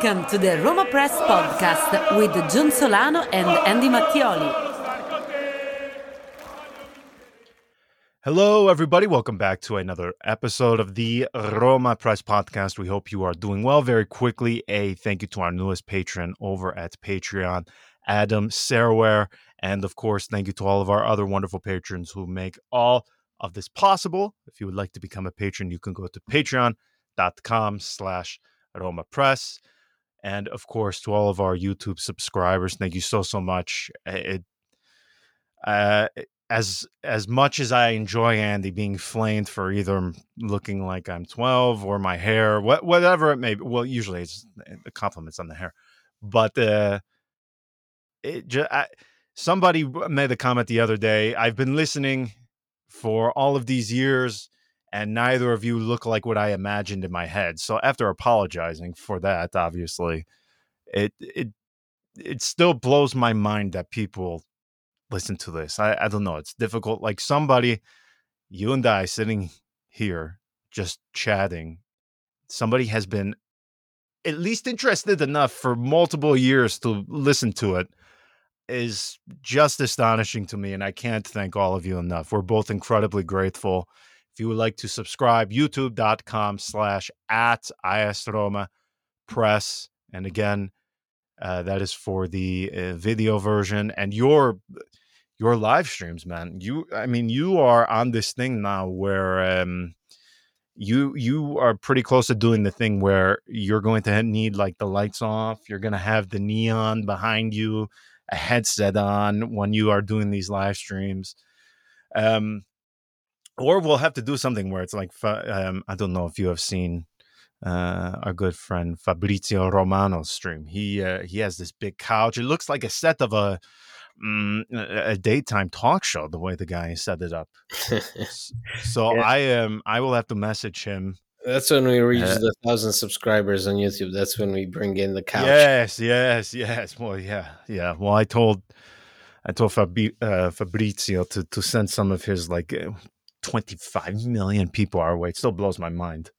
Welcome to the Roma Press podcast with John Solano and Andy Mattioli. Hello, everybody. Welcome back to another episode of the Roma Press Podcast. We hope you are doing well. Very quickly, a thank you to our newest patron over at Patreon, Adam Serwer. And of course, thank you to all of our other wonderful patrons who make all of this possible. If you would like to become a patron, you can go to patreon.com slash Roma Press. And of course, to all of our YouTube subscribers, thank you so, so much. It, uh, as as much as I enjoy Andy being flamed for either looking like I'm 12 or my hair, what, whatever it may be. Well, usually it's the compliments on the hair, but uh, it just I, somebody made a comment the other day. I've been listening for all of these years, and neither of you look like what I imagined in my head. So after apologizing for that, obviously, it it it still blows my mind that people listen to this. I, I don't know. It's difficult. Like somebody, you and I sitting here just chatting, somebody has been at least interested enough for multiple years to listen to it is just astonishing to me. And I can't thank all of you enough. We're both incredibly grateful. If you would like to subscribe, youtube.com slash at IS press. And again, uh, that is for the uh, video version and your your live streams, man. You, I mean, you are on this thing now where um, you you are pretty close to doing the thing where you're going to need like the lights off. You're going to have the neon behind you, a headset on when you are doing these live streams. Um, or we'll have to do something where it's like um, I don't know if you have seen uh, our good friend Fabrizio Romano's stream. He uh, he has this big couch. It looks like a set of a mm, a daytime talk show. The way the guy set it up. so yeah. I um I will have to message him. That's when we reach uh, the thousand subscribers on YouTube. That's when we bring in the couch. Yes, yes, yes. Well, yeah, yeah. Well, I told I told Fabi, uh, Fabrizio to to send some of his like. Uh, 25 million people our way. It still blows my mind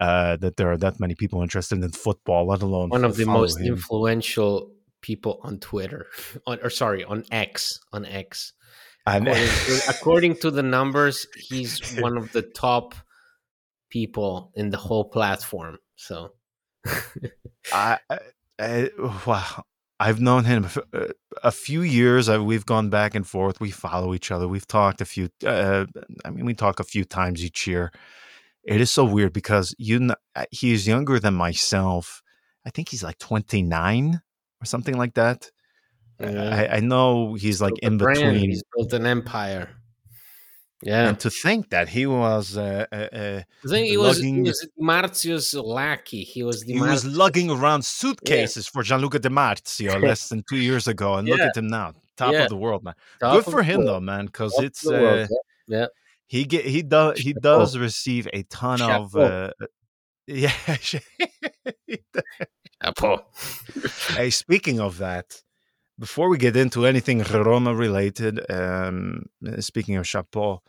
uh, that there are that many people interested in football, let alone one of the most him. influential people on Twitter, on, or sorry, on X, on X. According to, according to the numbers, he's one of the top people in the whole platform. So, I, I, wow, I've known him uh, a few years. We've gone back and forth. We follow each other. We've talked a few. Uh, I mean, we talk a few times each year it is so weird because you uh, he's younger than myself. I think he's like 29 or something like that. Yeah. I, I, know he's like in between. He's built an empire. Yeah, and to think that he was, uh, uh, uh I think he was, lugging, he was Marzio's lackey. He was he was lugging around suitcases yeah. for Gianluca Di Marzio less than two years ago, and yeah. look at him now, top yeah. of the world, man. Top Good for him though, man, because it's uh, yeah he get he does he does receive a ton Chapeau. of uh, yeah. hey, speaking of that, before we get into anything Roma related, um, speaking of chapeau,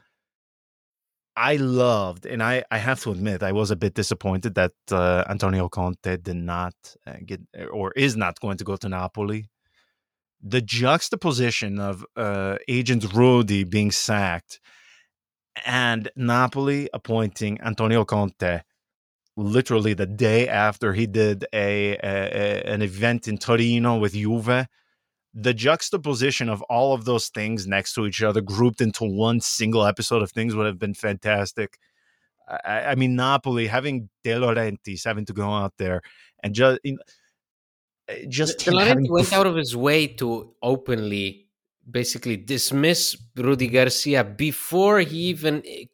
I loved, and I, I have to admit, I was a bit disappointed that uh, Antonio Conte did not uh, get or is not going to go to Napoli. The juxtaposition of uh, Agent Rudy being sacked and Napoli appointing Antonio Conte literally the day after he did a, a, an event in Torino with Juve. The juxtaposition of all of those things next to each other, grouped into one single episode of things, would have been fantastic. I, I mean, Napoli having De Laurentiis having to go out there and just, eh, just De went out of his way to openly basically dismiss Rudi Garcia before he even eh,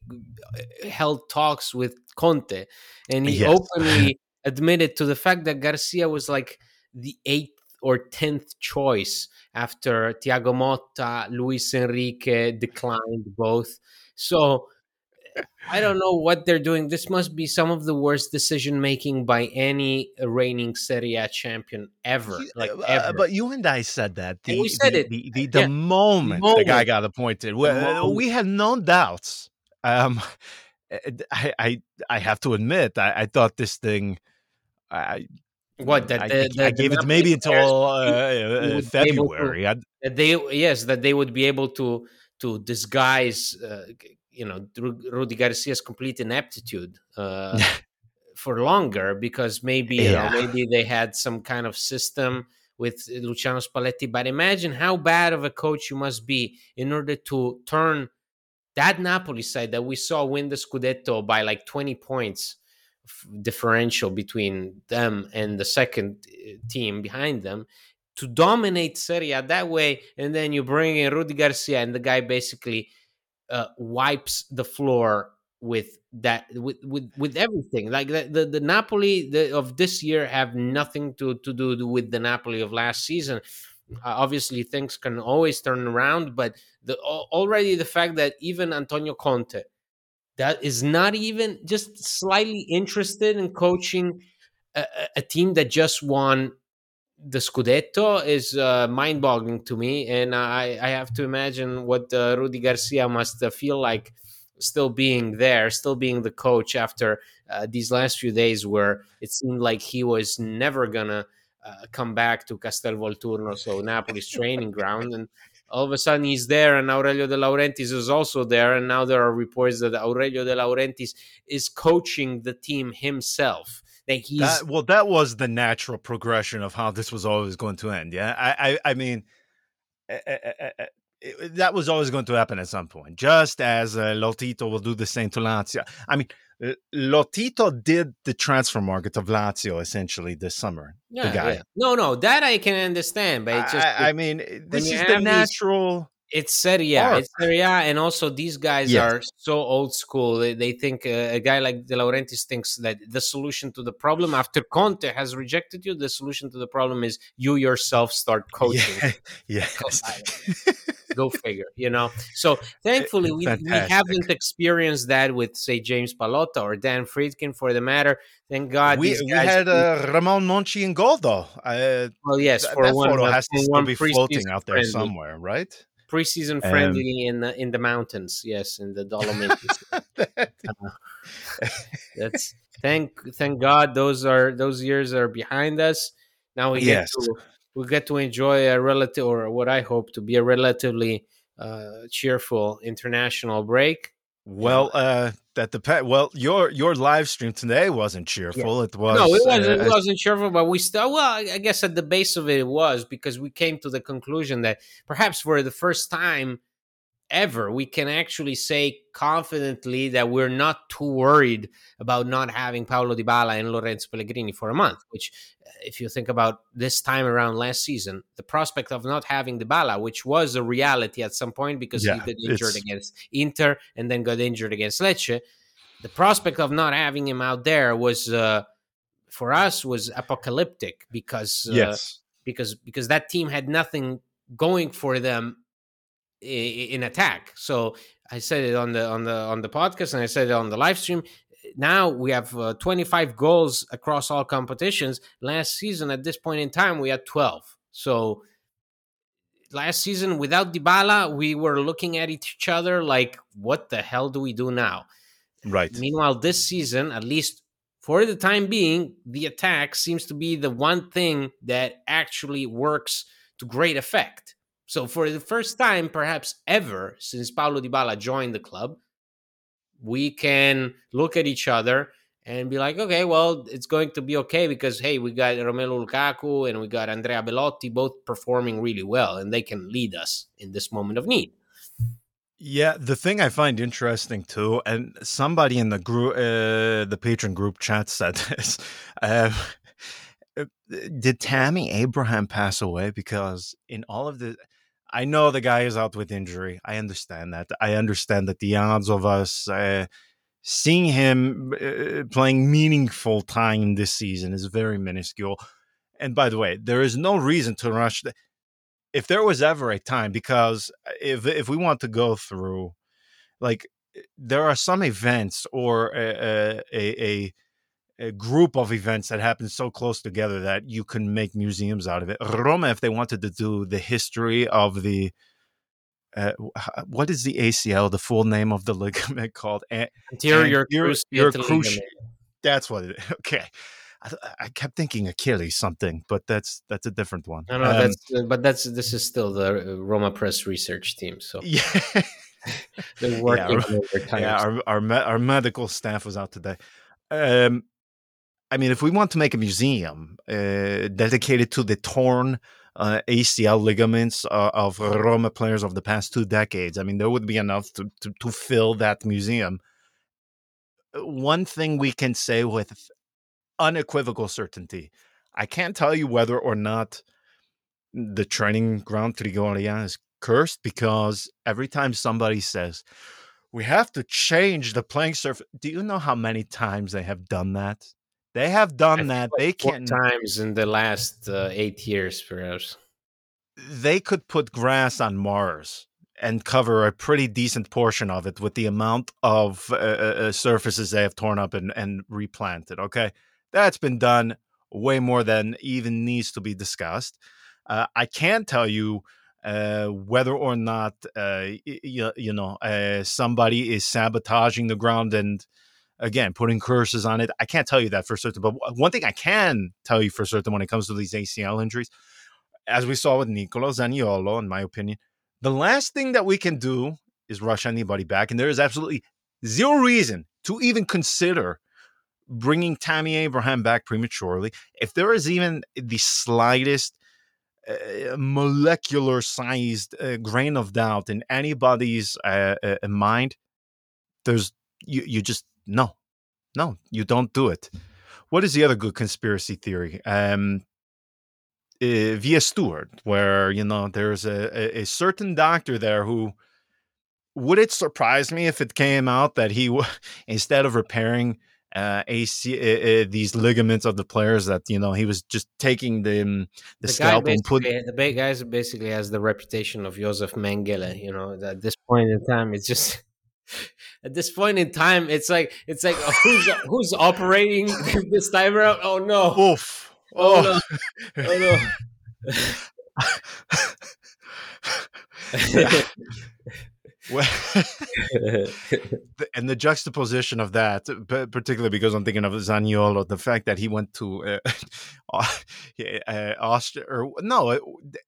held talks with Conte. And he yes. openly admitted to the fact that Garcia was like the eighth or tenth choice after Thiago Motta, Luis Enrique declined both. So I don't know what they're doing. This must be some of the worst decision making by any reigning Serie A champion ever. Like uh, ever. But you and I said that. The, we said the, it. The, the, the, yeah. moment, moment, the guy got appointed, we, uh, we had no doubts. Um, I, I I have to admit, I, I thought this thing. I What that I, the, the, I gave it maybe until uh, February. To, that they yes that they would be able to to disguise uh, you know Rudi Garcia's complete ineptitude uh, for longer because maybe yeah. maybe they had some kind of system with Luciano Spalletti. But imagine how bad of a coach you must be in order to turn that Napoli side that we saw win the Scudetto by like 20 points differential between them and the second uh, team behind them to dominate Serie A that way. And then you bring in Rudi Garcia, and the guy basically uh, wipes the floor with that with with, with everything like the, the, the napoli the, of this year have nothing to to do with the napoli of last season uh, obviously things can always turn around but the already the fact that even antonio conte that is not even just slightly interested in coaching a, a team that just won the Scudetto is uh, mind-boggling to me, and I, I have to imagine what uh, Rudi Garcia must uh, feel like still being there, still being the coach after uh, these last few days where it seemed like he was never gonna uh, come back to Castel Volturno, so Napoli's training ground, and all of a sudden he's there and Aurelio De Laurentiis is also there and now there are reports that Aurelio De Laurentiis is coaching the team himself that he's that, well that was the natural progression of how this was always going to end yeah? I I, I mean eh, eh, eh, it, that was always going to happen at some point just as uh, Lotito will do the same to Lazio. I mean Lotito did the transfer market of Lazio essentially this summer. Yeah, the guy. Yeah. No, no, that I can understand, but it's just. I, I mean, this is the natural. These, it's Serie A, it's Serie A, and also these guys yes. are so old school. They, they think uh, a guy like De Laurentiis thinks that the solution to the problem after Conte has rejected you, the solution to the problem is you yourself start coaching. Yeah. yes. Go figure, you know. So thankfully, we, we haven't experienced that with, say, James Pallotta or Dan Friedkin, for the matter. Thank God. We, we had uh, Ramon Monchi in goal, though. Uh, well, yes, for that one, photo has to still be floating out there friendly. somewhere, right? Preseason friendly um, in the in the mountains, yes, in the Dolomites. uh, that's thank thank God those are those years are behind us. Now we yes. get to we get to enjoy a relative, or what I hope to be a relatively uh, cheerful international break. Well, uh, that the well, your your live stream today wasn't cheerful. Yeah. It was no, it wasn't. Uh, it wasn't cheerful, but we still. Well, I guess at the base of it, it was because we came to the conclusion that perhaps for the first time ever, we can actually say confidently that we're not too worried about not having Paulo Dybala and Lorenzo Pellegrini for a month. Which, if you think about this time around last season, the prospect of not having Dybala, which was a reality at some point because yeah, he got injured it's... against Inter and then got injured against Lecce, the prospect of not having him out there was uh, for us was apocalyptic because uh, yes. because because that team had nothing going for them in attack. So I said it on the on the on the podcast and I said it on the live stream. Now we have uh, 25 goals across all competitions. Last season at this point in time we had 12. So last season without Dybala we were looking at each other like what the hell do we do now? Right. Meanwhile this season at least for the time being the attack seems to be the one thing that actually works to great effect so for the first time, perhaps ever, since Paulo Dybala joined the club, we can look at each other and be like, okay, well, it's going to be okay because hey, we got Romelu Lukaku and we got Andrea Belotti both performing really well, and they can lead us in this moment of need. Yeah, the thing I find interesting too, and somebody in the group, uh, the patron group chat said this. Uh, did Tammy Abraham pass away? Because in all of the I know the guy is out with injury. I understand that. I understand that the odds of us uh, seeing him uh, playing meaningful time this season is very minuscule. And by the way, there is no reason to rush. The, if there was ever a time, because uh, if if we want to go through, like eh, there are some events or a, a, a a group of events that happen so close together that you can make museums out of it. Roma, if they wanted to do the history of the uh, what is the ACL, the full name of the ligament called? Anterior, anterior cruciate. That's what it is. Okay. I, I, kept thinking Achilles something, but that's that's a different one. No, no, um, that's uh, but that's this is still the uh, Roma Press research team. So yeah, they're working yeah, yeah our our, our medical staff was out today. Um, I mean, if we want to make a museum uh, dedicated to the torn uh, ACL ligaments uh, of Roma players of the past two decades, I mean, there would be enough to, to, to fill that museum. One thing we can say with unequivocal certainty I can't tell you whether or not the training ground Trigoria is cursed because every time somebody says, we have to change the playing surface. Do you know how many times they have done that? They have done that. Like they can times in the last uh, eight years, perhaps. They could put grass on Mars and cover a pretty decent portion of it with the amount of uh, uh, uh, surfaces they have torn up and, and replanted. Okay, that's been done way more than even needs to be discussed. Uh, I can't tell you uh, whether or not uh, you, you know uh, somebody is sabotaging the ground and again putting curses on it. I can't tell you that for certain, but one thing I can tell you for certain when it comes to these ACL injuries, as we saw with Nicolo Zaniolo, in my opinion, the last thing that we can do is rush anybody back, and there is absolutely zero reason to even consider bringing Tammy Abraham back prematurely. If there is even the slightest uh, molecular sized uh, grain of doubt in anybody's uh, uh, mind, there's you you just no, no, you don't do it. What is the other good conspiracy theory? Um, uh, Villa Stuart, where you know there's a, a, a certain doctor there who would it surprise me if it came out that he instead of repairing uh, AC uh, uh, these ligaments of the players that you know he was just taking the um, the, the scalp and put the big guys basically has the reputation of Josef Mengele. You know, at this point in time, it's just at this point in time, it's like it's like uh, who's who's operating this time around? Oh no! Oof! Oh, oh no! Oh no! and the juxtaposition of that, particularly because I'm thinking of Zaniolo, the fact that he went to uh, uh, Austria, or no, uh,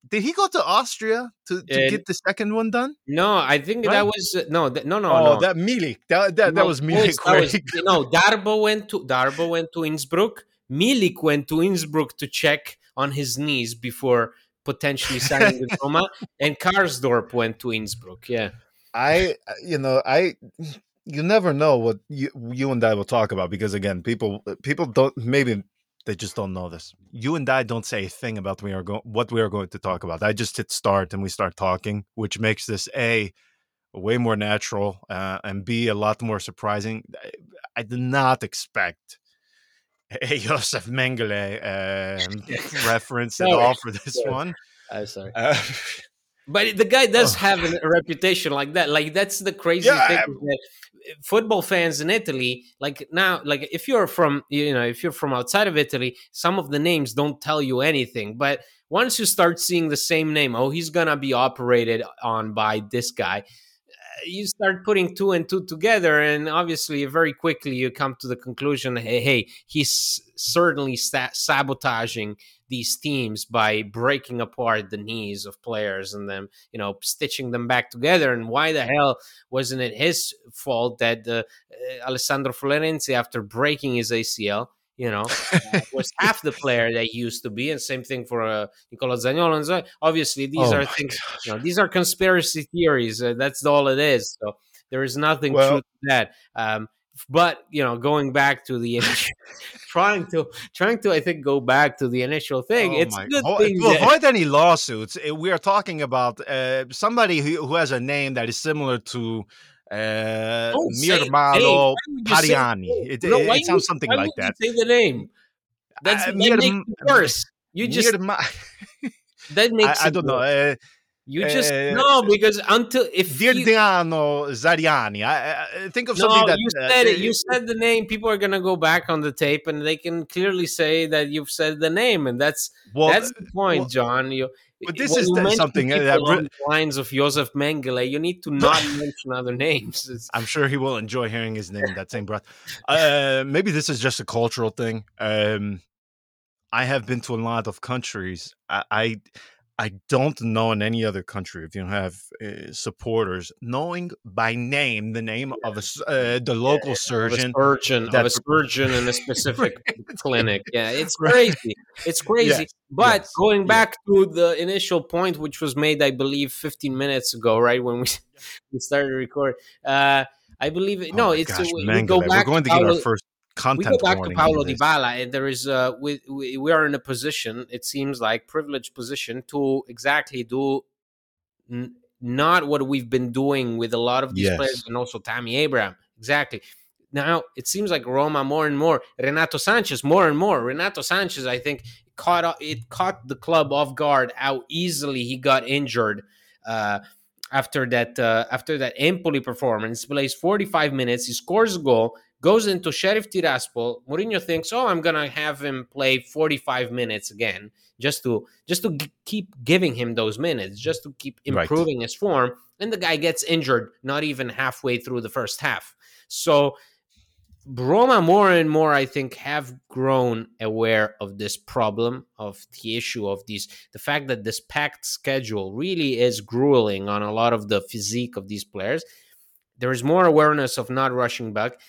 did he go to Austria to, to get the second one done? No, I think right? that was uh, no, no, no, oh, no. that Milik, that that, no, that was Milik. That was, no, Darboe went to Darboe went to Innsbruck. Milik went to Innsbruck to check on his knees before potentially signing with Roma, and Karsdorp went to Innsbruck. Yeah. I, uh, you know, I, you never know what you, you and I will talk about because again, people, uh, people don't maybe they just don't know this. You and I don't say a thing about we are going what we are going to talk about. I just hit start and we start talking, which makes this a way more natural uh, and b a lot more surprising. I, I did not expect a Josef Mengele uh, reference at all for this one. I'm sorry. Uh, but the guy does oh. have a reputation like that. Like that's the crazy yeah, thing. football fans in Italy, like now, like if you're from you know if you're from outside of Italy, some of the names don't tell you anything. But once you start seeing the same name, oh, he's gonna be operated on by this guy you start putting two and two together, and obviously, very quickly you come to the conclusion: hey, hey he's certainly sabotaging these teams by breaking apart the knees of players and then you know stitching them back together. And why the hell wasn't it his fault that uh, Alessandro Florenzi, after breaking his ACL, you know, uh, was half the player that he used to be. And same thing for uh, Nicola Zaniolo. And so obviously, these oh are things, you know, these are conspiracy theories. Uh, that's all it is. So there is nothing well, true to that. Um, but you know, going back to the initial, trying to trying to, I think, go back to the initial thing. Oh it's good thing. To avoid any lawsuits, eh, we are talking about uh, somebody who, who has a name that is similar to uh, Mirmalo Pariani. It, no, it, it sounds something like that. say the name. That's uh, that makes it worse. You just Mirma- that makes I, I don't know. Uh, You just uh, no because until if Dirdiano Zariani, I, I, think of no, something that you said uh, it. You said the name. People are gonna go back on the tape and they can clearly say that you've said the name, and that's well, that's the point, well, John. You, but this is something that re- lines of Joseph Mengele. You need to not mention other names. It's, I'm sure he will enjoy hearing his name in that same breath. Uh, maybe this is just a cultural thing. Um, I have been to a lot of countries. I, I I don't know in any other country if you have uh, supporters knowing by name the name of a, uh, the local yeah, surgeon, of a surgeon, of a surgeon in a specific clinic. Yeah, it's crazy. It's crazy. Yes. But yes. going back to the initial point, which was made, I believe, 15 minutes ago, right when we we started recording. Uh, I believe oh no, it's gosh, we go back. We're going to get our first content. We go back to Paulo Dybala, and there is uh, we, we, we are in a position. It seems like privileged position to exactly do n- not what we've been doing with a lot of these yes. players, and also Tammy Abraham. Exactly. Now it seems like Roma more and more. Renato Sanches more and more. Renato Sanches, I think, caught it caught the club off guard how easily he got injured. Uh, after that, uh, after that Empoli performance, plays 45 minutes, he scores a goal, goes into Sheriff Tiraspol. Mourinho thinks, "Oh, I'm gonna have him play 45 minutes again, just to just to g- keep giving him those minutes, just to keep improving right. his form." And the guy gets injured not even halfway through the first half. So Roma more and more, I think, have grown aware of this problem of the issue of these the fact that this packed schedule really is grueling on a lot of the physique of these players. There is more awareness of not rushing back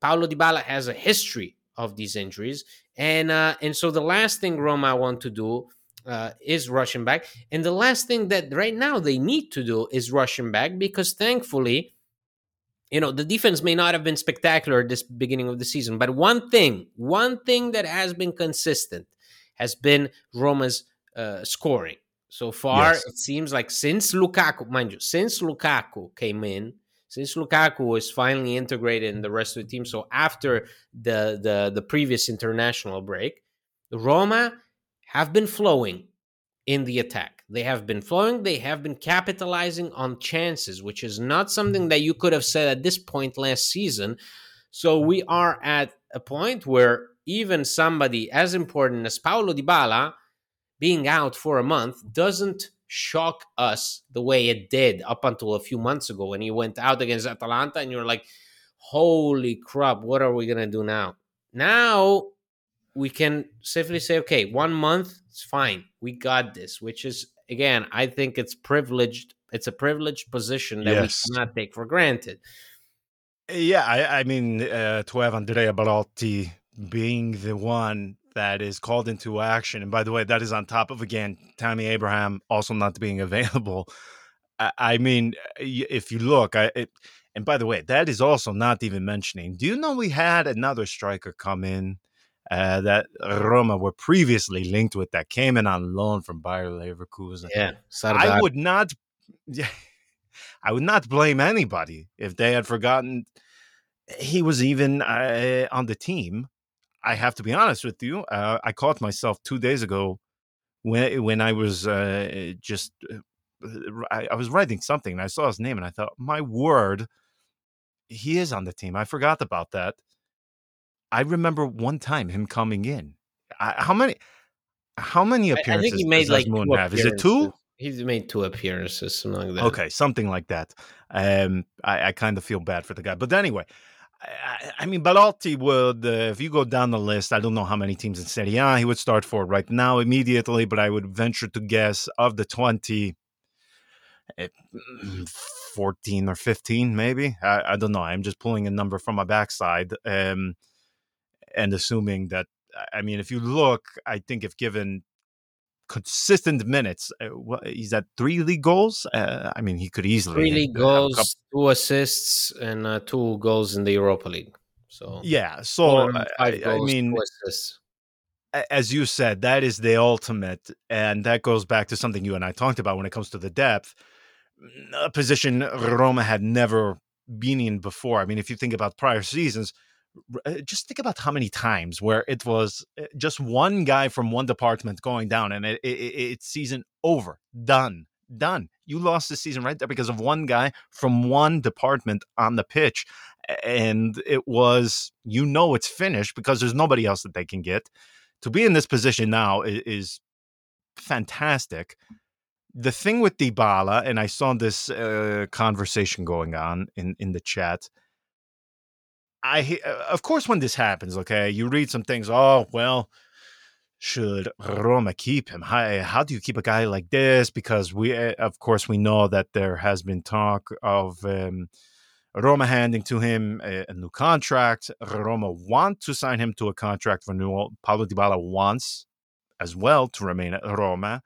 Paulo Dybala has a history of these injuries, and uh, and so the last thing Roma want to do uh, is rushing back, and the last thing that right now they need to do is rushing back because thankfully. You know, the defense may not have been spectacular at this beginning of the season, but one thing, one thing that has been consistent has been Roma's uh, scoring. So far, yes. it seems like since Lukaku, mind you, since Lukaku came in, since Lukaku was finally integrated in the rest of the team, so after the the, the previous international break, Roma have been flowing in the attack. They have been flowing, they have been capitalizing on chances, which is not something that you could have said at this point last season. So we are at a point where even somebody as important as Paulo Dybala being out for a month doesn't shock us the way it did up until a few months ago when he went out against Atalanta and you're like, holy crap, what are we going to do now? Now we can safely say, okay, one month, it's fine. We got this, which is, again, I think it's privileged. It's a privileged position that yes. we cannot take for granted. Yeah, I, I mean, uh, to have Andrea Belotti being the one that is called into action. And by the way, that is on top of again Tammy Abraham also not being available. I, I mean, if you look, I it, and by the way, that is also not even mentioning. Do you know we had another striker come in uh, that Roma were previously linked with that came in on loan from Bayer Leverkusen? Yeah, I would not. Yeah, I would not blame anybody if they had forgotten he was even uh, on the team I have to be honest with you. Uh, I caught myself two days ago when when I was uh, just uh, I, I, was writing something and I saw his name and I thought, my word, he is on the team. I forgot about that. I remember one time him coming in. I, how many? How many appearances? I, think he made like Moon have? Is it two? He's made two appearances, something like that. Okay, something like that. Um, I, I kind of feel bad for the guy, but anyway, I, mean, Belotti would, uh, if you go down the list, I don't know how many teams in Serie A he would start for right now immediately, but I would venture to guess of the 20, eh, 14 or 15, maybe. I, I, don't know. I'm just pulling a number from my backside um, and assuming that, I mean, if you look, I think if given consistent minutes. Uh, what, he's at three league goals. Uh, I mean, he could easily three league goals, two assists, and uh, two goals in the Europa League. So yeah, so I, I, mean, as you said, that is the ultimate, and that goes back to something you and I talked about when it comes to the depth. A position Roma had never been in before. I mean, if you think about prior seasons, uh, just think about how many times where it was uh, just one guy from one department going down and it, it, it's season over done done you lost the season right there because of one guy from one department on the pitch. And it was, you know, it's finished because there's nobody else that they can get. To be in this position now is, is fantastic. The thing with Dybala, and I saw this uh, conversation going on in, in the chat. I, uh, of course, when this happens, okay, you read some things. Oh, well, should Roma keep him? How, how do you keep a guy like this? Because we, eh, of course, we know that there has been talk of um, Roma handing to him a, a, new contract. Roma want to sign him to a contract renewal. Paulo Dybala wants as well to remain at Roma.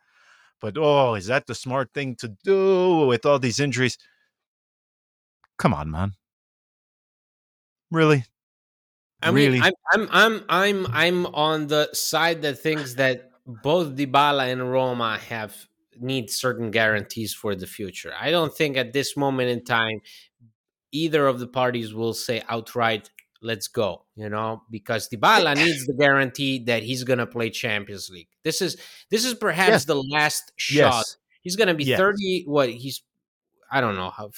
But oh, is that the smart thing to do with all these injuries? Come on, man. Really? I mean, really? I'm, I'm, I'm, I'm, I'm on the side that thinks that both Dybala and Roma have need certain guarantees for the future. I don't think at this moment in time either of the parties will say outright, "Let's go," you know, because Dybala needs the guarantee that he's going to play Champions League. This is this is perhaps yes. the last shot. Yes. He's going to be yes. 30 what he's I don't know how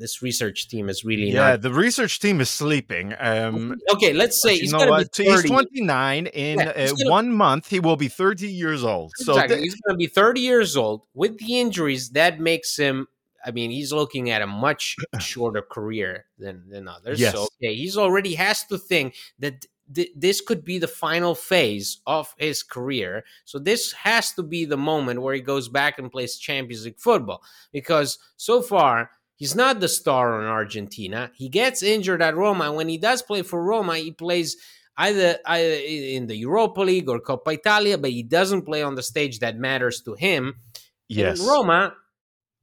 this research team is really yeah. Not... The research team is sleeping. Um, okay, let's say he's be 30. He's 29. In yeah, uh, gonna... one month, he will be 30 years old. Exactly. So th- he's going to be 30 years old with the injuries. That makes him. I mean, he's looking at a much shorter career than than others. Yes. So okay, he's already has to think that th- this could be the final phase of his career. So this has to be the moment where he goes back and plays Champions League football because so far He's not the star on Argentina. He gets injured at Roma. When he does play for Roma, he plays either, either in the Europa League or Coppa Italia, but he doesn't play on the stage that matters to him. Yes. And Roma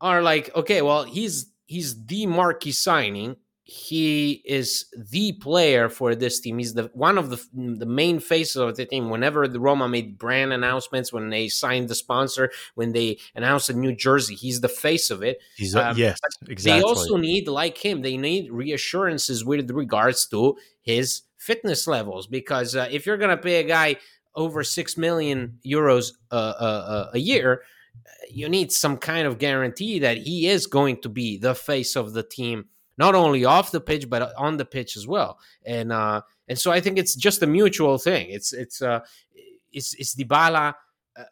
are like, okay, well, he's he's the marquee signing he is the player for this team. He's the one of the the main faces of the team. Whenever the Roma made brand announcements, when they signed the sponsor, when they announced a new jersey, he's the face of it. He's a, um, yes, exactly. They also need, like him, they need reassurances with regards to his fitness levels because uh, if you're gonna pay a guy over six million euros uh, uh, uh a year, you need some kind of guarantee that he is going to be the face of the team not only off the pitch but on the pitch as well. And uh, and so I think it's just a mutual thing. It's it's uh, it's it's Dybala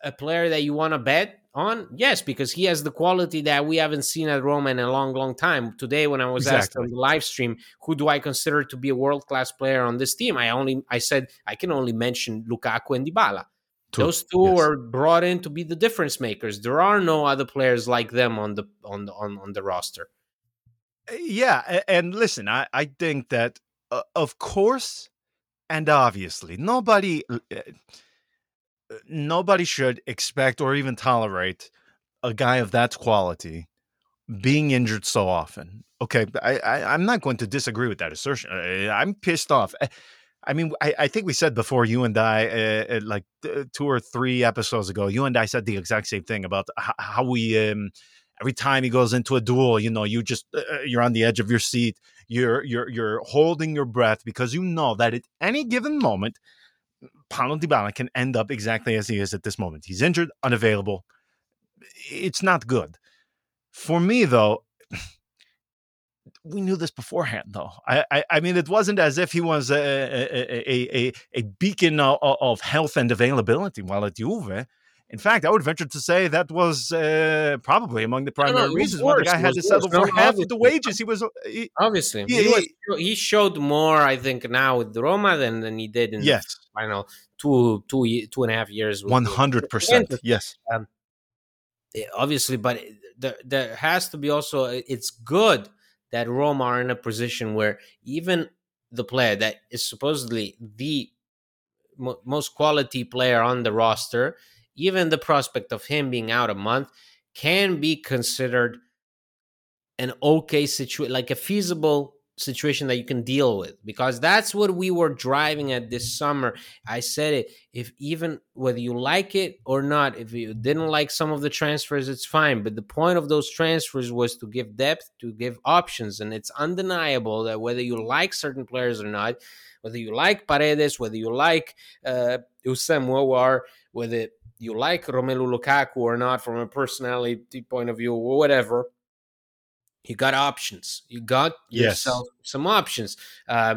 a player that you want to bet on? Yes, because he has the quality that we haven't seen at Roma in a long, long time. Today, when I was exactly. asked on the live stream, who do I consider to be a world class player on this team? I only I said I can only mention Lukaku and Dybala. Two. Those two yes. were brought in to be the difference makers. There are no other players like them on the on the on, on the roster. Eh, yeah, and listen, I I think that uh, of course and obviously nobody uh, nobody should expect or even tolerate a guy of that quality being injured so often. Okay, I, I am not going to disagree with that assertion. I, I'm pissed off. Eh, I mean, I, I think we said before you and I, uh, like two or three episodes ago, you and I said the exact same thing about how we um, every time he goes into a duel, you know, you just uh, uh, you're on the edge of your seat. You're you're you're holding your breath because you know that at any given moment, Paulo Dybala can end up exactly as he is at this moment. He's injured, unavailable. It's not good. For me, though, we knew this beforehand, though. I, I, I, mean, it wasn't as if he was a, a, a, a beacon of, of health and availability while at Juve. In fact, I would venture to say that was uh, probably among the primary reasons why the guy had to settle for half of the wages. He was uh, he, obviously he, he, was, he, showed more, I think, now with Roma than, than he did in yes. the final two two two and a half years. One hundred percent, yes. Um, eh, obviously, but there, there has to be also. It's good that Roma are in a position where even the player that is supposedly the mo- most quality player on the roster even the prospect of him being out a month can be considered an okay situation, like a feasible situation that you can deal with because that's what we were driving at this summer. I said it if even whether you like it or not, if you didn't like some of the transfers, it's fine. But the point of those transfers was to give depth, to give options, and it's undeniable that whether you like certain players or not, whether you like Paredes, whether you like uh, Houssem Aouar, whether you like Romelu Lukaku or not from a personality point of view or whatever, you got options. You got yourself yes. some options. Uh,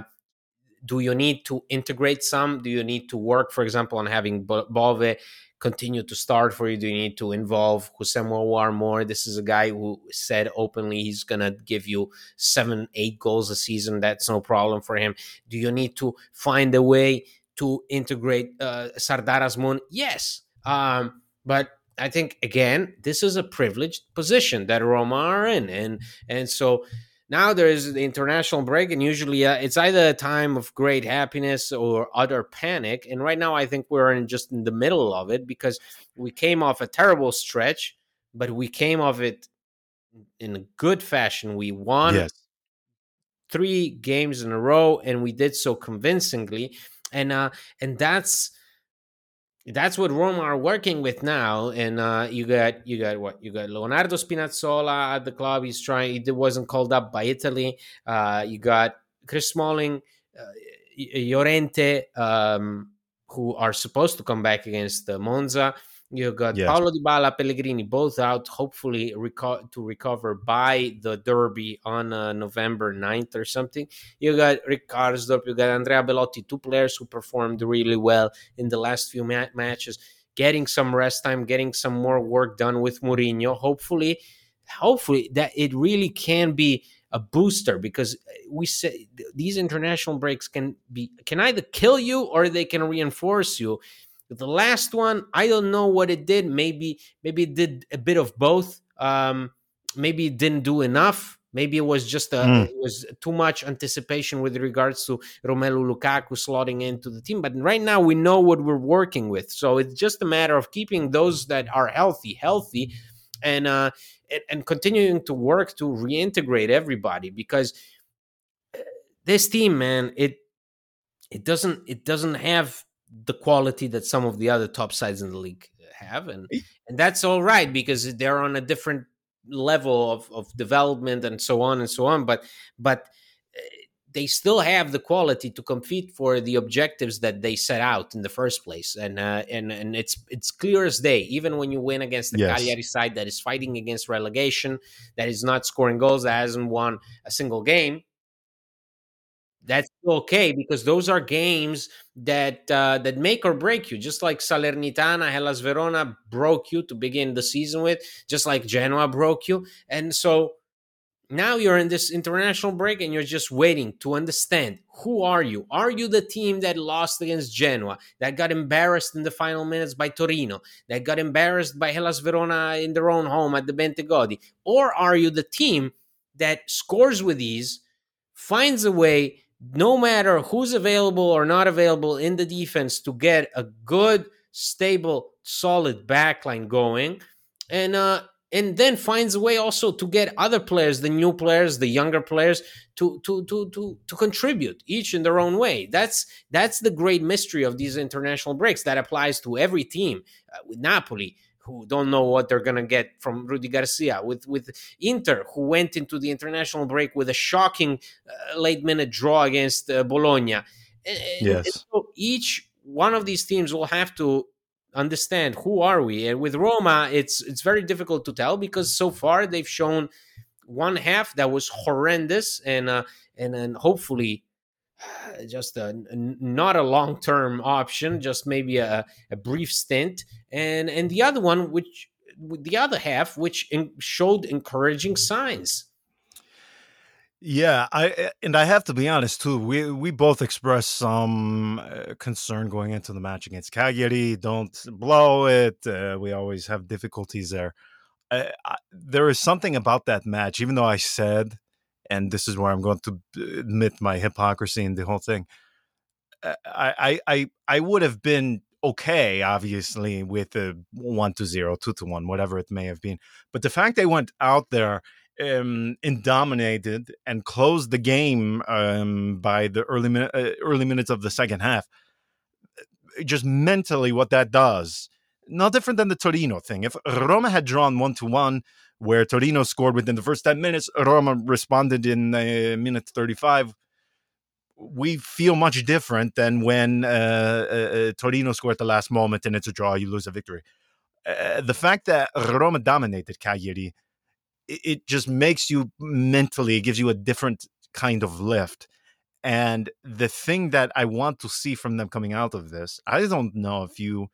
do you need to integrate some? Do you need to work, for example, on having Bove continue to start for you? Do you need to involve Houssem Aouar more? This is a guy who said openly he's going to give you seven, eight goals a season. That's no problem for him. Do you need to find a way to integrate uh, Sardar Azmoun? Yes. Um, but I think again, this is a privileged position that Roma are in, and and so now there is the international break, and usually uh, it's either a time of great happiness or utter panic. And right now, I think we're in just in the middle of it because we came off a terrible stretch, but we came off it in a good fashion. We won yes. three games in a row, and we did so convincingly. And uh, and that's that's what Roma are working with now. And uh, you got you got what you got Leonardo Spinazzola at the club. He's trying. He wasn't called up by Italy. Uh, you got Chris Smalling, uh, um, who are supposed to come back against Monza. You got yes. Paulo Dybala, Pellegrini, both out, hopefully reco- to recover by the Derby on uh, November 9th or something. You got Rick Karsdorp, you got Andrea Belotti, two players who performed really well in the last few ma- matches, getting some rest time, getting some more work done with Mourinho. Hopefully, hopefully that it really can be a booster because we say these international breaks can be can either kill you or they can reinforce you the last one, I don't know what it did. Maybe maybe it did a bit of both. Um, maybe it didn't do enough. Maybe it was just a, mm. it was too much anticipation with regards to Romelu Lukaku slotting into the team. But right now we know what we're working with, so it's just a matter of keeping those that are healthy healthy, and uh, and, and continuing to work to reintegrate everybody because uh, this team, man, it it doesn't it doesn't have the quality that some of the other top sides in the league have and and that's all right because they're on a different level of, of development and so on and so on but but eh, they still have the quality to compete for the objectives that they set out in the first place and uh, and and it's it's clear as day even when you win against the yes. Cagliari side that is fighting against relegation that is not scoring goals that hasn't won a single game okay because those are games that uh, that make or break you. Just like Salernitana, Hellas Verona broke you to begin the season with, just like Genoa broke you, and so now you're in this international break and you're just waiting to understand who are you are you the team that lost against genoa that got embarrassed in the final minutes by torino that got embarrassed by hellas verona in their own home at the bentegodi or are you the team that scores with ease finds a way no matter who's available or not available in the defense to get a good, stable, solid backline going, and uh, and then finds a way also to get other players, the new players, the younger players, to to to to to contribute each in their own way. That's that's the great mystery of these international breaks. That applies to every team. Uh, with Napoli, who don't know what they're gonna get from Rudi Garcia, with with Inter, who went into the international break with a shocking uh, late minute draw against uh, Bologna. Yes. so each one of these teams will have to understand who are we. And with Roma, it's it's very difficult to tell because so far they've shown one half that was horrendous, and uh, and then hopefully just a not a long term option, just maybe a, a brief stint, and and the other one, which the other half, which in, showed encouraging signs. Yeah, I eh, and I have to be honest too. We we both expressed some uh, concern going into the match against Cagliari. Don't blow it. Uh, we always have difficulties there. Uh, I, there is something about that match, even though I said and this is where I'm going to admit my hypocrisy in the whole thing. I I I would have been okay, obviously, with a one to zero, two to one, whatever it may have been. But the fact they went out there um, and dominated and closed the game um, by the early uh, early minutes of the second half, uh, just mentally, what that does, not different than the Torino thing. If Roma had drawn one to one where Torino scored within the first 10 minutes. Roma responded in uh, minute 35. we feel much different than when uh, uh, uh Torino scored at the last moment and it's a draw, you lose a victory. Uh, the fact that Roma dominated Cagliari, it, it just makes you mentally, it gives you a different kind of lift. And the thing that I want to see from them coming out of this, I don't know if you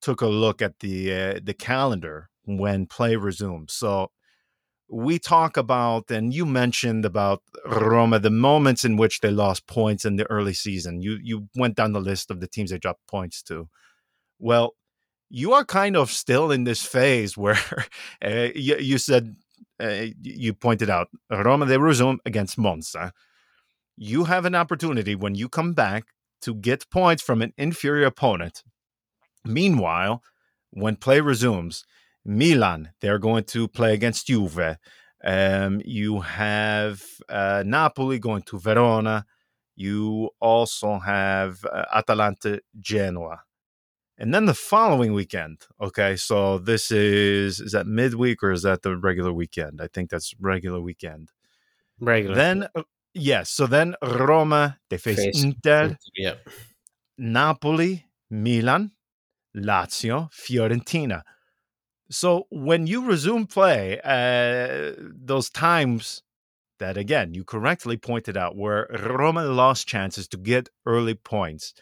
took a look at the uh, the calendar when play resumes. So we talk about, and you mentioned about Roma, the moments in which they lost points in the early season. You you went down the list of the teams they dropped points to. Well, you are kind of still in this phase where uh, you, you, said uh, you pointed out Roma they resume against Monza. You have an opportunity when you come back to get points from an inferior opponent. Meanwhile, when play resumes, Milan, they're going to play against Juve. Um, you have uh, Napoli going to Verona. You also have uh, Atalanta Genoa. And then the following weekend, okay, so this is is that midweek or is that the regular weekend? I think that's regular weekend. Regular. Then uh, yes, so then Roma they face, face Inter, yeah. Napoli, Milan, Lazio, Fiorentina. So when you resume play, uh, those times that again you correctly pointed out where Roma lost chances to get early points.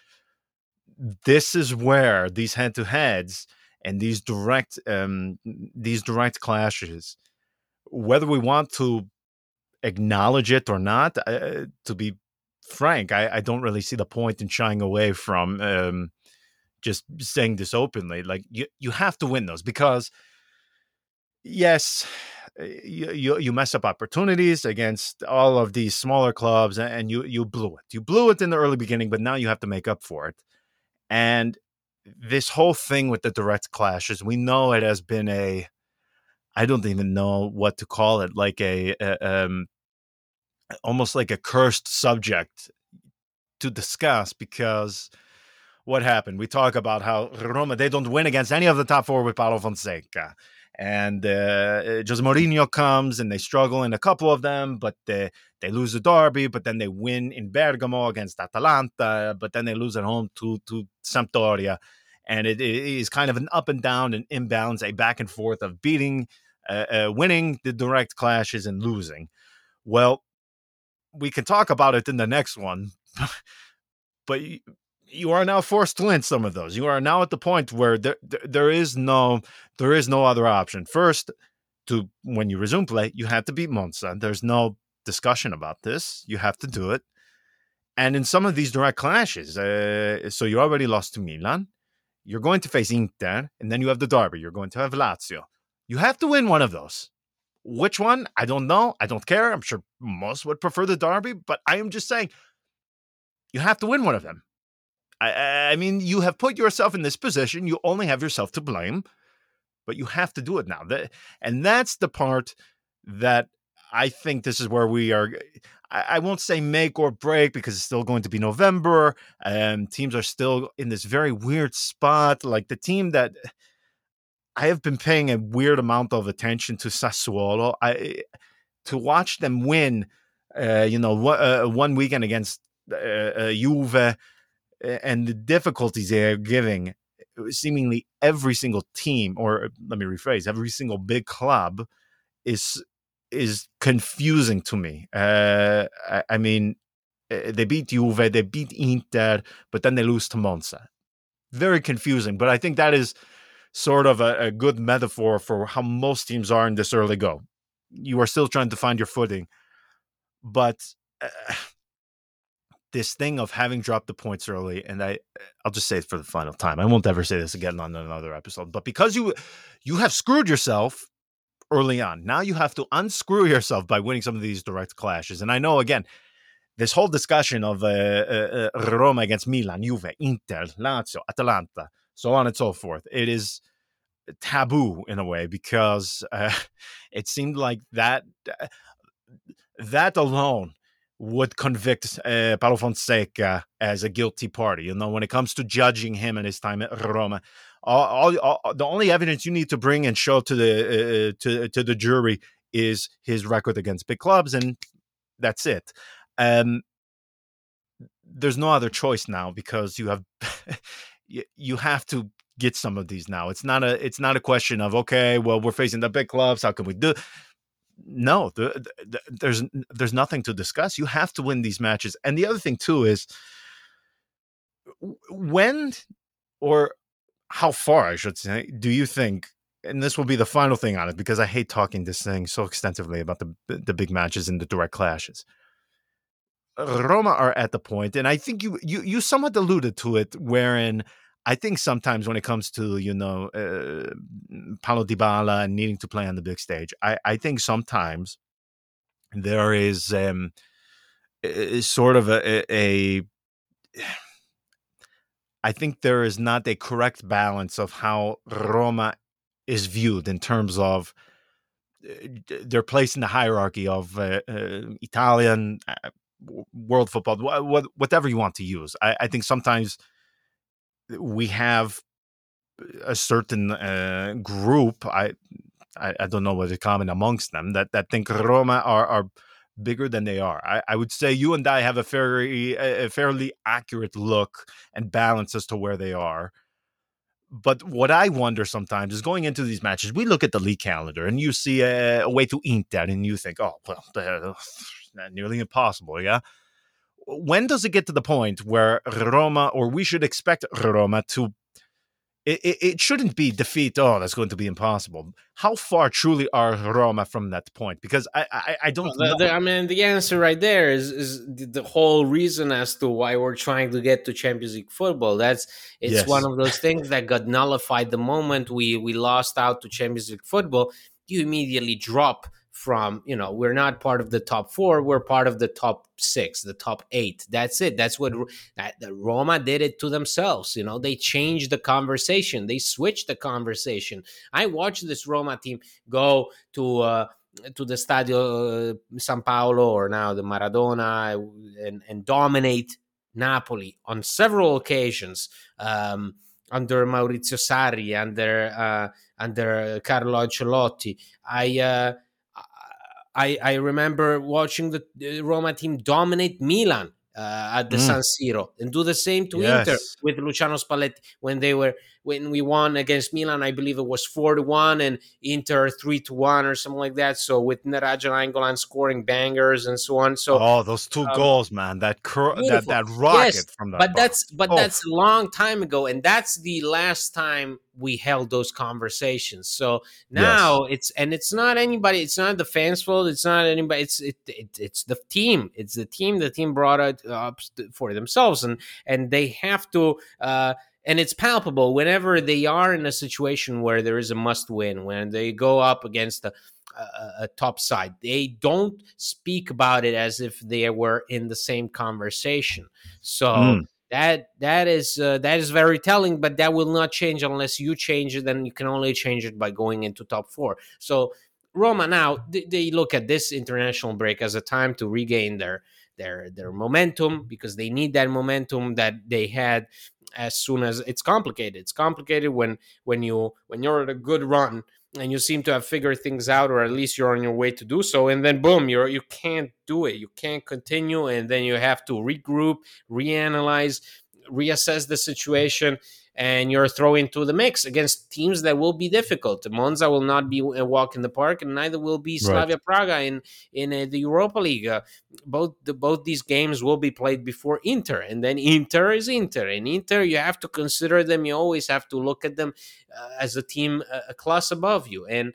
This is where these head-to-heads and these direct um, these direct clashes, whether we want to acknowledge it or not, uh, to be frank, I, I, don't really see the point in shying away from um, just saying this openly. Like you, you have to win those because yes, you, you, you mess up opportunities against all of these smaller clubs, and you you blew it. You blew it in the early beginning, but now you have to make up for it. And this whole thing with the direct clashes, we know it has been a I don't even know what to call it, like a, a um, almost like a cursed subject to discuss because what happened? We talk about how Roma they don't win against any of the top four with Paulo Fonseca, and uh, uh, Jose Mourinho comes and they struggle in a couple of them, but they they lose the derby, but then they win in Bergamo against Atalanta, but then they lose at home to to Sampdoria, and it, it is kind of an up and down and imbalance, a back and forth of beating, uh, uh, winning the direct clashes and losing. Well, we can talk about it in the next one, but you are now forced to win some of those. You are now at the point where there, there, is no there is no other option. First, to when you resume play, you have to beat Monza. There's no discussion about this. You have to do it. And in some of these direct clashes, uh, so you already lost to Milan. You're going to face Inter, and then you have the derby. You're going to have Lazio. You have to win one of those. Which one? I don't know. I don't care. I'm sure most would prefer the derby, but I am just saying you have to win one of them. I, I mean, you have put yourself in this position. You only have yourself to blame, but you have to do it now. That, and that's the part that I think this is where we are. I, won't say make or break because it's still going to be November. and teams are still in this very weird spot. Like the team that I have been paying a weird amount of attention to Sassuolo. I to watch them win, uh, you know, uh, one weekend against uh, uh Juve and the difficulties they are giving uh, seemingly every single team or let me rephrase every single big club is is confusing to me. Uh, I, I, mean uh, they beat Juve they beat Inter but then they lose to Monza. Very confusing but I think that is sort of a, a good metaphor for how most teams are in this early go. You are still trying to find your footing but uh, this thing of having dropped the points early, and I I'll just say it for the final time. I won't ever say this again on another episode. But because you you have screwed yourself early on, now you have to unscrew yourself by winning some of these direct clashes. And I know again, this whole discussion of uh, uh, uh, Roma against Milan, Juve, Inter, Lazio, Atalanta, so on and so forth. It is taboo in a way because uh, it seemed like that that alone would convict uh, Paulo Fonseca as a guilty party. You know, when it comes to judging him and his time at Roma, all, all, all the only evidence you need to bring and show to the uh, to to the jury is his record against big clubs, and that's it. Um, there's no other choice now because you have you have to get some of these now. It's not a it's not a question of okay, well we're facing the big clubs. How can we do? No, the, the, there's there's nothing to discuss. You have to win these matches. And the other thing too is when or how far I should say do you think? And this will be the final thing on it because I hate talking this thing so extensively about the the big matches and the direct clashes. Roma are at the point, and I think you you you somewhat alluded to it, wherein I think sometimes when it comes to you know uh, Paulo Dybala and needing to play on the big stage, I, I think sometimes there is um, sort of a, a I think there is not a correct balance of how Roma is viewed in terms of uh, their place in the hierarchy of uh, uh, Italian uh, world football, whatever you want to use. I, I think sometimes we have a certain uh, group. I, I, I don't know what is common amongst them that that think Roma are are bigger than they are. I, I would say you and I have a fairly a fairly accurate look and balance as to where they are. But what I wonder sometimes is going into these matches, we look at the league calendar and you see a, a way to Inter, and you think, oh well, nearly impossible, yeah when does it get to the point where Roma, or we should expect Roma to? It, it, it, shouldn't be defeat. Oh, that's going to be impossible. How far truly are Roma from that point? Because I, I, I don't. Well, the, I mean, the answer right there is is the whole reason as to why we're trying to get to Champions League football. That's it's yes. one of those things that got nullified the moment we we lost out to Champions League football. You immediately drop from you know we're not part of the top four we're part of the top six the top eight. That's it. That's what that, roma did it to themselves you know? They changed the conversation. They switched the conversation. I watched this roma team go to uh to the Stadio uh, San Paolo or now the Maradona and, and dominate Napoli on several occasions um, under Maurizio Sarri, under uh, under Carlo Ancelotti. I uh, I, I remember watching the Roma team dominate Milan uh, at the mm. San Siro and do the same to yes. Inter with Luciano Spalletti when they were when we won against Milan. I believe it was four to one and Inter three to one or something like that. So with Neradja Nainggolan scoring bangers and so on. So oh, those two um, goals, man! That cur- that that rocket yes, from the but that's but oh. that's a long time ago, and that's the last time we held those conversations. So now yes. it's and it's not anybody. It's not the fans' fault. It's not anybody. It's it, it it's the team. It's the team. The team brought it up for themselves, and and they have to. Uh, and it's palpable whenever they are in a situation where there is a must win when they go up against a, a, a, top side they don't speak about it as if they were in the same conversation. So mm that that is uh, that is very telling but that will not change unless you change it and you can only change it by going into top four. So roma now they, they look at this international break as a time to regain their their their momentum because they need that momentum that they had as soon as it's complicated. It's complicated when when you when you're at a good run and you seem to have figured things out or at least you're on your way to do so and then boom you're you can't do it. You can't continue and then you have to regroup reanalyze reassess the situation and you're thrown into the mix against teams that will be difficult. Monza will not be a walk in the park, and neither will be Slavia right. Praga in in uh, the Europa League. Uh, both the, both these games will be played before Inter, and then Inter is Inter, and Inter you have to consider them. You always have to look at them uh, as a team a class above you, and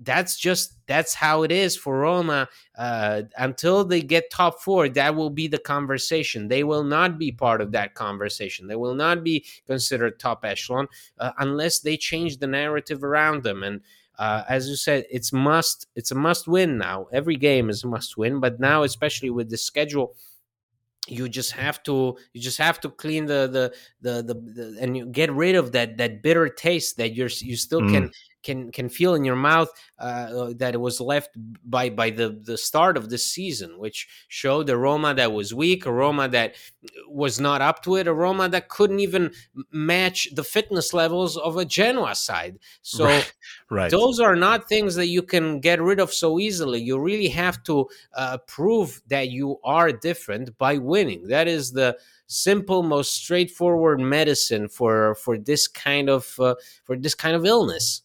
that's just that's how it is for Roma. Uh, until they get top four, that will be the conversation. They will not be part of that conversation. They will not be considered top echelon uh, unless they change the narrative around them. And uh, as you said, it's must. It's a must win now. Every game is a must win, but now, especially with the schedule you just have to you just have to clean the the the, the, the and you get rid of that that bitter taste that you're you still mm. can can can feel in your mouth uh, that it was left by by the the start of the season, which showed a Roma that was weak, a Roma that was not up to it, a Roma that couldn't even match the fitness levels of a Genoa side. So right. right. those are not things that you can get rid of so easily. You really have to uh, prove that you are different by winning. That is the simple, most straightforward medicine for for this kind of uh, for this kind of illness.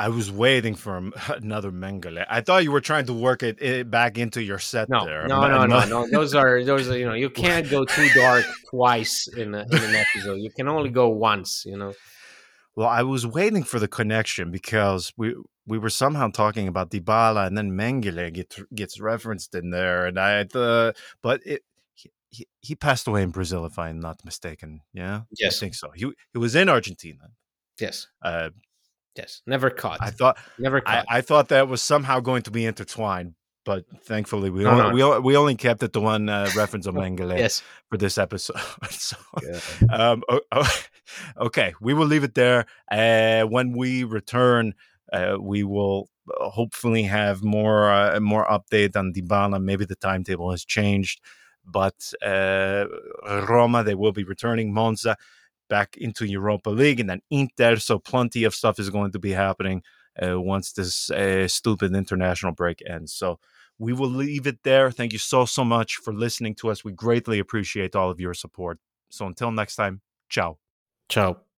I was waiting for another Mengele. I thought you were trying to work it, it back into your set no, there. No, no, no, no. Those are those are you know you can't go too dark twice in, a, in an episode. You can only go once. You know. Well, I was waiting for the connection because we we were somehow talking about Dybala and then Mengele gets gets referenced in there, and I uh, but it he, he passed away in Brazil if I'm not mistaken. Yeah, yes, I think so. He he was in Argentina. Yes. Uh, Yes, never caught. I thought never caught. I, I, thought that was somehow going to be intertwined, but thankfully we no, only, no. we we only kept it to one uh, reference of Mengele yes. for this episode. so, um, okay, we will leave it there. Uh, when we return, uh, we will uh, hopefully have more uh, more update on Dybala. Maybe the timetable has changed, but uh, Roma they will be returning. Monza back into Europa League and then Inter. So plenty of stuff is going to be happening uh, once this uh, stupid international break ends. So we will leave it there. Thank you so, so much for listening to us. We greatly appreciate all of your support. So until next time, ciao. Ciao.